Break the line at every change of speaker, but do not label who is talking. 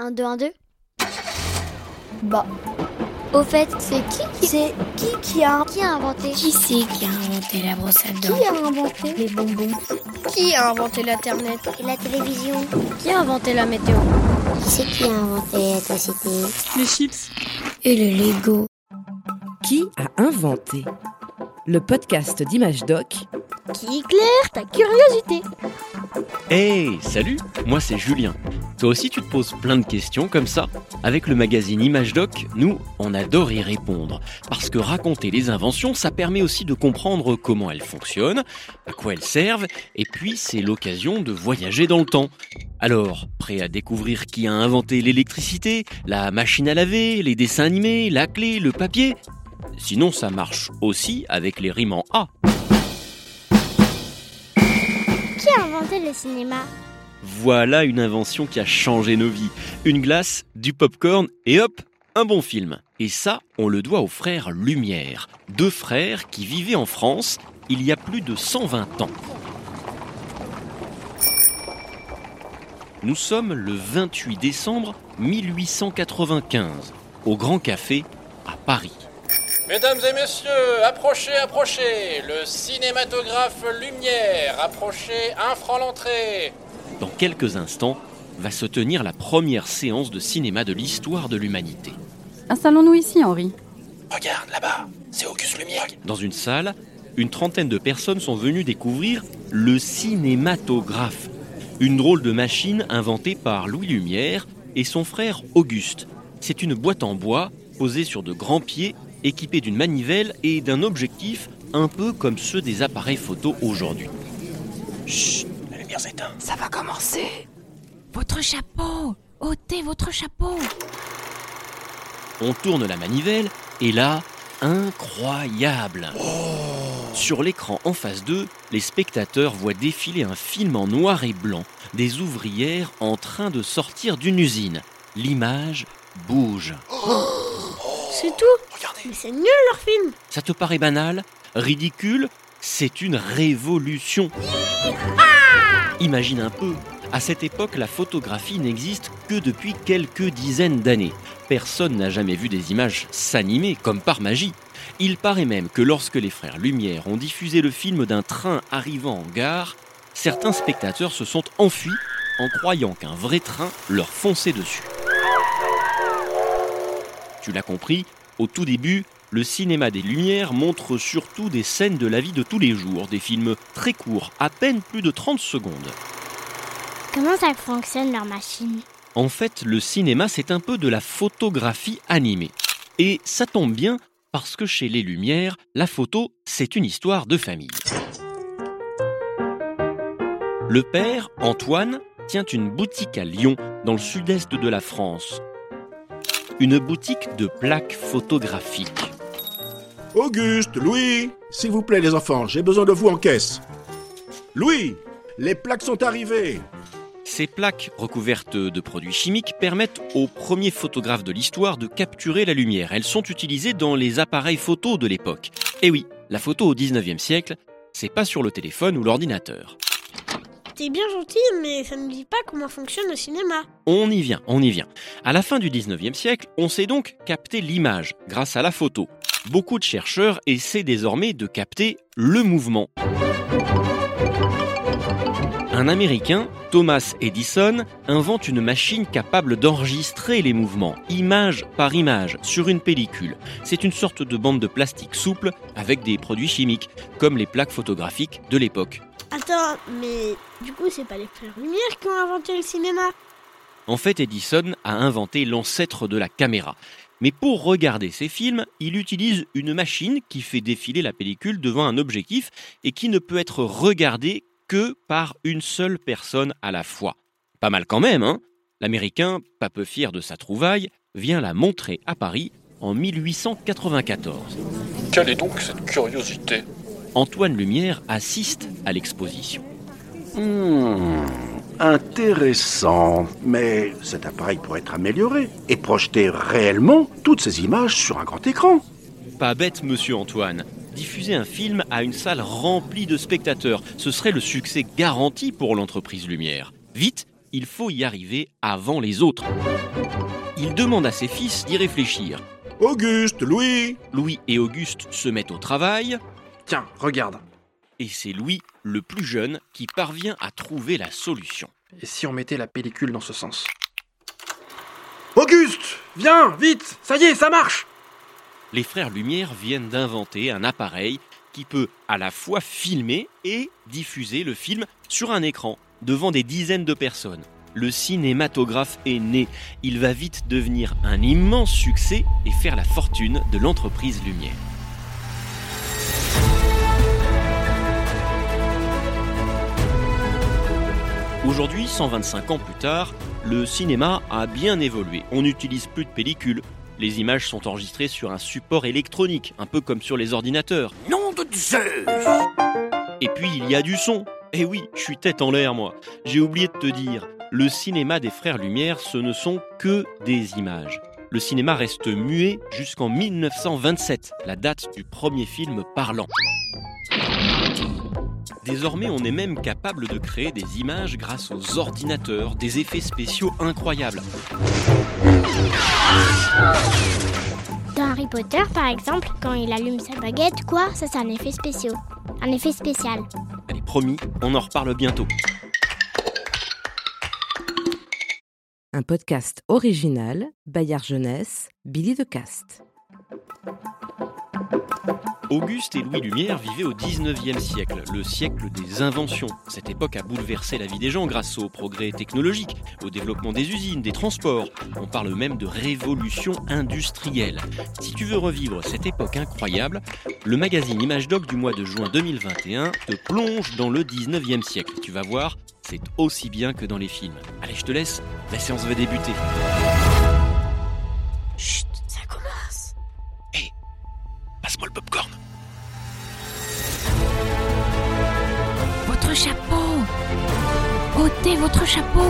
1, 2, 1, 2
Bah,
Au fait, c'est qui qui,
c'est qui qui a
qui a inventé
Qui c'est qui a inventé la brosse à dents
Qui a inventé
les bonbons.
Qui a inventé l'Internet
Et la télévision.
Qui a inventé la météo
Qui c'est qui a inventé l'électricité
Les chips.
Et le Lego.
Qui a inventé Le podcast d'Image Doc
Qui éclaire ta curiosité.
Hey, salut Moi c'est Julien. Toi aussi tu te poses plein de questions comme ça Avec le magazine Image Doc, nous, on adore y répondre. Parce que raconter les inventions, ça permet aussi de comprendre comment elles fonctionnent, à quoi elles servent, et puis c'est l'occasion de voyager dans le temps. Alors, prêt à découvrir qui a inventé l'électricité, la machine à laver, les dessins animés, la clé, le papier? Sinon ça marche aussi avec les rimes en A.
Qui a inventé le cinéma?
Voilà une invention qui a changé nos vies. Une glace, du popcorn et hop, un bon film. Et ça, on le doit aux frères Lumière, deux frères qui vivaient en France il y a plus de 120 ans. Nous sommes le 28 décembre 1895, au Grand Café à Paris.
Mesdames et messieurs, approchez, approchez Le cinématographe Lumière, approchez, un franc l'entrée
Dans quelques instants, va se tenir la première séance de cinéma de l'histoire de l'humanité.
Installons-nous ici, Henri.
Regarde là-bas, c'est Auguste Lumière.
Dans une salle, une trentaine de personnes sont venues découvrir le cinématographe, une drôle de machine inventée par Louis Lumière et son frère Auguste. C'est une boîte en bois posée sur de grands pieds, équipée d'une manivelle et d'un objectif un peu comme ceux des appareils photo aujourd'hui.
Chut,
Ça va commencer. Votre chapeau. Ôtez votre chapeau.
On tourne la manivelle et là, incroyable. Sur l'écran en face d'eux, les spectateurs voient défiler un film en noir et blanc, des ouvrières en train de sortir d'une usine. L'image bouge.
C'est tout?
Regardez,
Mais c'est nul leur film.
Ça te paraît banal? Ridicule? C'est une révolution Imagine un peu, à cette époque, la photographie n'existe que depuis quelques dizaines d'années. Personne n'a jamais vu des images s'animer comme par magie. Il paraît même que lorsque les frères Lumière ont diffusé le film d'un train arrivant en gare, certains spectateurs se sont enfuis en croyant qu'un vrai train leur fonçait dessus. Tu l'as compris, au tout début, le cinéma des Lumières montre surtout des scènes de la vie de tous les jours, des films très courts, à peine plus de 30 secondes.
Comment ça fonctionne leur machine?
En fait, le cinéma, c'est un peu de la photographie animée. Et ça tombe bien parce que chez les Lumières, la photo, c'est une histoire de famille. Le père, Antoine, tient une boutique à Lyon, dans le sud-est de la France. Une boutique de plaques photographiques.
Auguste, Louis, s'il vous plaît les enfants, j'ai besoin de vous en caisse. Louis, les plaques sont arrivées.
Ces plaques recouvertes de produits chimiques permettent aux premiers photographes de l'histoire de capturer la lumière. Elles sont utilisées dans les appareils photo de l'époque. Et oui, la photo au 19e siècle, c'est pas sur le téléphone ou l'ordinateur.
T'es bien gentil, mais ça ne dit pas comment fonctionne le cinéma.
On y vient, on y vient. À la fin du 19e siècle, on sait donc capter l'image grâce à la photo. Beaucoup de chercheurs essaient désormais de capter le mouvement. Un Américain, Thomas Edison, invente une machine capable d'enregistrer les mouvements, image par image, sur une pellicule. C'est une sorte de bande de plastique souple avec des produits chimiques, comme les plaques photographiques de l'époque.
Attends, mais du coup, c'est pas les frères Lumière qui ont inventé le cinéma?
En fait, Edison a inventé l'ancêtre de la caméra. Mais pour regarder ses films, il utilise une machine qui fait défiler la pellicule devant un objectif et qui ne peut être regardée que par une seule personne à la fois. Pas mal quand même, hein L'Américain, pas peu fier de sa trouvaille, vient la montrer à Paris en 1894.
Quelle est donc cette curiosité?
Antoine Lumière assiste à l'exposition.
Hmm, intéressant. Mais cet appareil pourrait être amélioré et projeter réellement toutes ces images sur un grand écran.
Pas bête, monsieur Antoine. Diffuser un film à une salle remplie de spectateurs, ce serait le succès garanti pour l'entreprise Lumière. Vite, il faut y arriver avant les autres. Il demande à ses fils d'y réfléchir.
Auguste, Louis
Louis et Auguste se mettent au travail,
Tiens, regarde.
Et c'est Louis, le plus jeune, qui parvient à trouver la solution.
Et si on mettait la pellicule dans ce sens Auguste Viens, vite Ça y est, ça marche
Les frères Lumière viennent d'inventer un appareil qui peut à la fois filmer et diffuser le film sur un écran devant des dizaines de personnes. Le cinématographe est né. Il va vite devenir un immense succès et faire la fortune de l'entreprise Lumière. Aujourd'hui, 125 ans plus tard, le cinéma a bien évolué. On n'utilise plus de pellicules. Les images sont enregistrées sur un support électronique, un peu comme sur les ordinateurs.
Nom de Zeus
Et puis il y a du son. Eh oui, je suis tête en l'air moi. J'ai oublié de te dire, le cinéma des frères Lumière, ce ne sont que des images. Le cinéma reste muet jusqu'en 1927, la date du premier film parlant. Désormais, on est même capable de créer des images grâce aux ordinateurs, des effets spéciaux incroyables.
Dans Harry Potter, par exemple, quand il allume sa baguette, quoi, ça c'est un effet spécial. Un effet spécial.
Allez, promis, on en reparle bientôt.
Un podcast original, Bayard Jeunesse, Billy de Cast.
Auguste et Louis Lumière vivaient au 19e siècle, le siècle des inventions. Cette époque a bouleversé la vie des gens grâce au progrès technologique, au développement des usines, des transports. On parle même de révolution industrielle. Si tu veux revivre cette époque incroyable, le magazine Image Doc du mois de juin 2021 te plonge dans le 19e siècle. Tu vas voir, c'est aussi bien que dans les films. Allez, je te laisse, la séance va débuter.
Chapeau. Ôtez votre chapeau